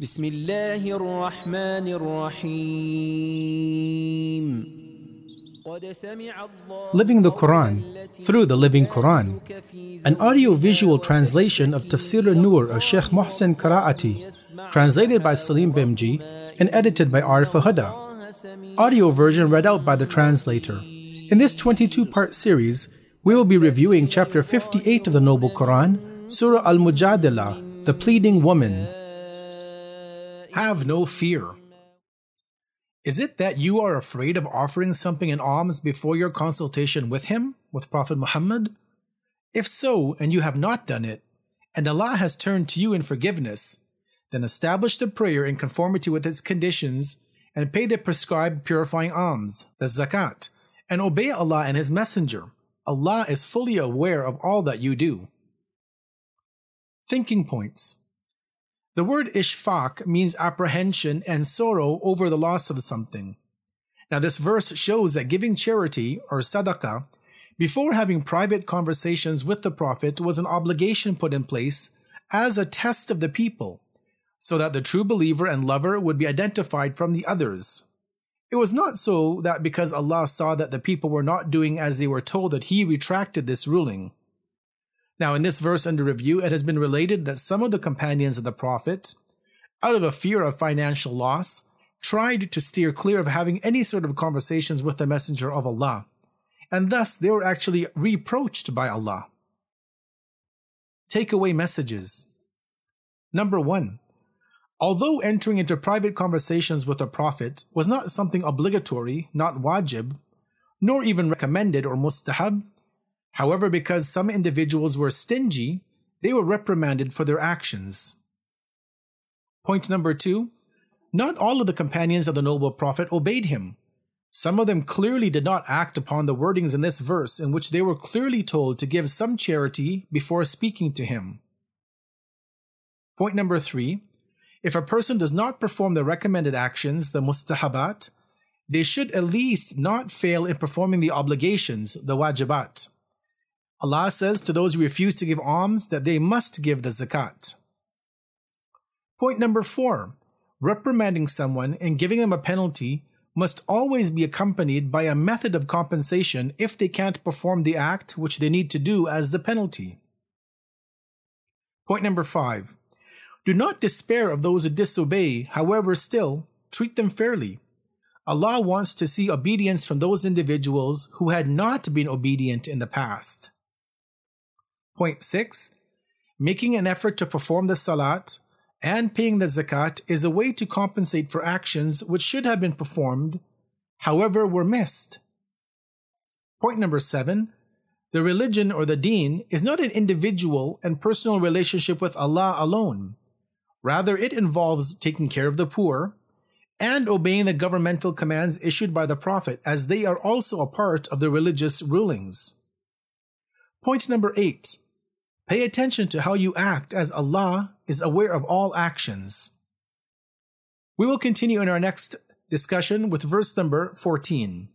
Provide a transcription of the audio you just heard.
بسم الله الرحمن الرحيم قد سمع الله Living the Quran through the Living Quran, an audio-visual translation of Tafsir al-Nur of Sheikh Mohsen Karaati, translated by Salim Bimji and edited by Arif Huda. Audio version read out by the translator. In this 22-part series, we will be reviewing chapter 58 of the Noble Quran, Surah Al-Mujadila, the pleading woman. Have no fear. Is it that you are afraid of offering something in alms before your consultation with him, with Prophet Muhammad? If so, and you have not done it, and Allah has turned to you in forgiveness, then establish the prayer in conformity with its conditions and pay the prescribed purifying alms, the zakat, and obey Allah and His Messenger. Allah is fully aware of all that you do. Thinking points. The word ishfaq means apprehension and sorrow over the loss of something. Now, this verse shows that giving charity, or sadaqah, before having private conversations with the Prophet was an obligation put in place as a test of the people, so that the true believer and lover would be identified from the others. It was not so that because Allah saw that the people were not doing as they were told that He retracted this ruling. Now, in this verse under review, it has been related that some of the companions of the Prophet, out of a fear of financial loss, tried to steer clear of having any sort of conversations with the Messenger of Allah, and thus they were actually reproached by Allah. Takeaway messages. Number one, although entering into private conversations with the Prophet was not something obligatory, not wajib, nor even recommended or mustahab, However, because some individuals were stingy, they were reprimanded for their actions. Point number two not all of the companions of the noble prophet obeyed him. Some of them clearly did not act upon the wordings in this verse, in which they were clearly told to give some charity before speaking to him. Point number three if a person does not perform the recommended actions, the mustahabat, they should at least not fail in performing the obligations, the wajibat. Allah says to those who refuse to give alms that they must give the zakat. Point number four reprimanding someone and giving them a penalty must always be accompanied by a method of compensation if they can't perform the act which they need to do as the penalty. Point number five do not despair of those who disobey, however, still treat them fairly. Allah wants to see obedience from those individuals who had not been obedient in the past. Point six, making an effort to perform the salat and paying the zakat is a way to compensate for actions which should have been performed, however, were missed. Point number seven, the religion or the deen is not an individual and personal relationship with Allah alone. Rather, it involves taking care of the poor and obeying the governmental commands issued by the Prophet, as they are also a part of the religious rulings. Point number eight pay attention to how you act, as Allah is aware of all actions. We will continue in our next discussion with verse number 14.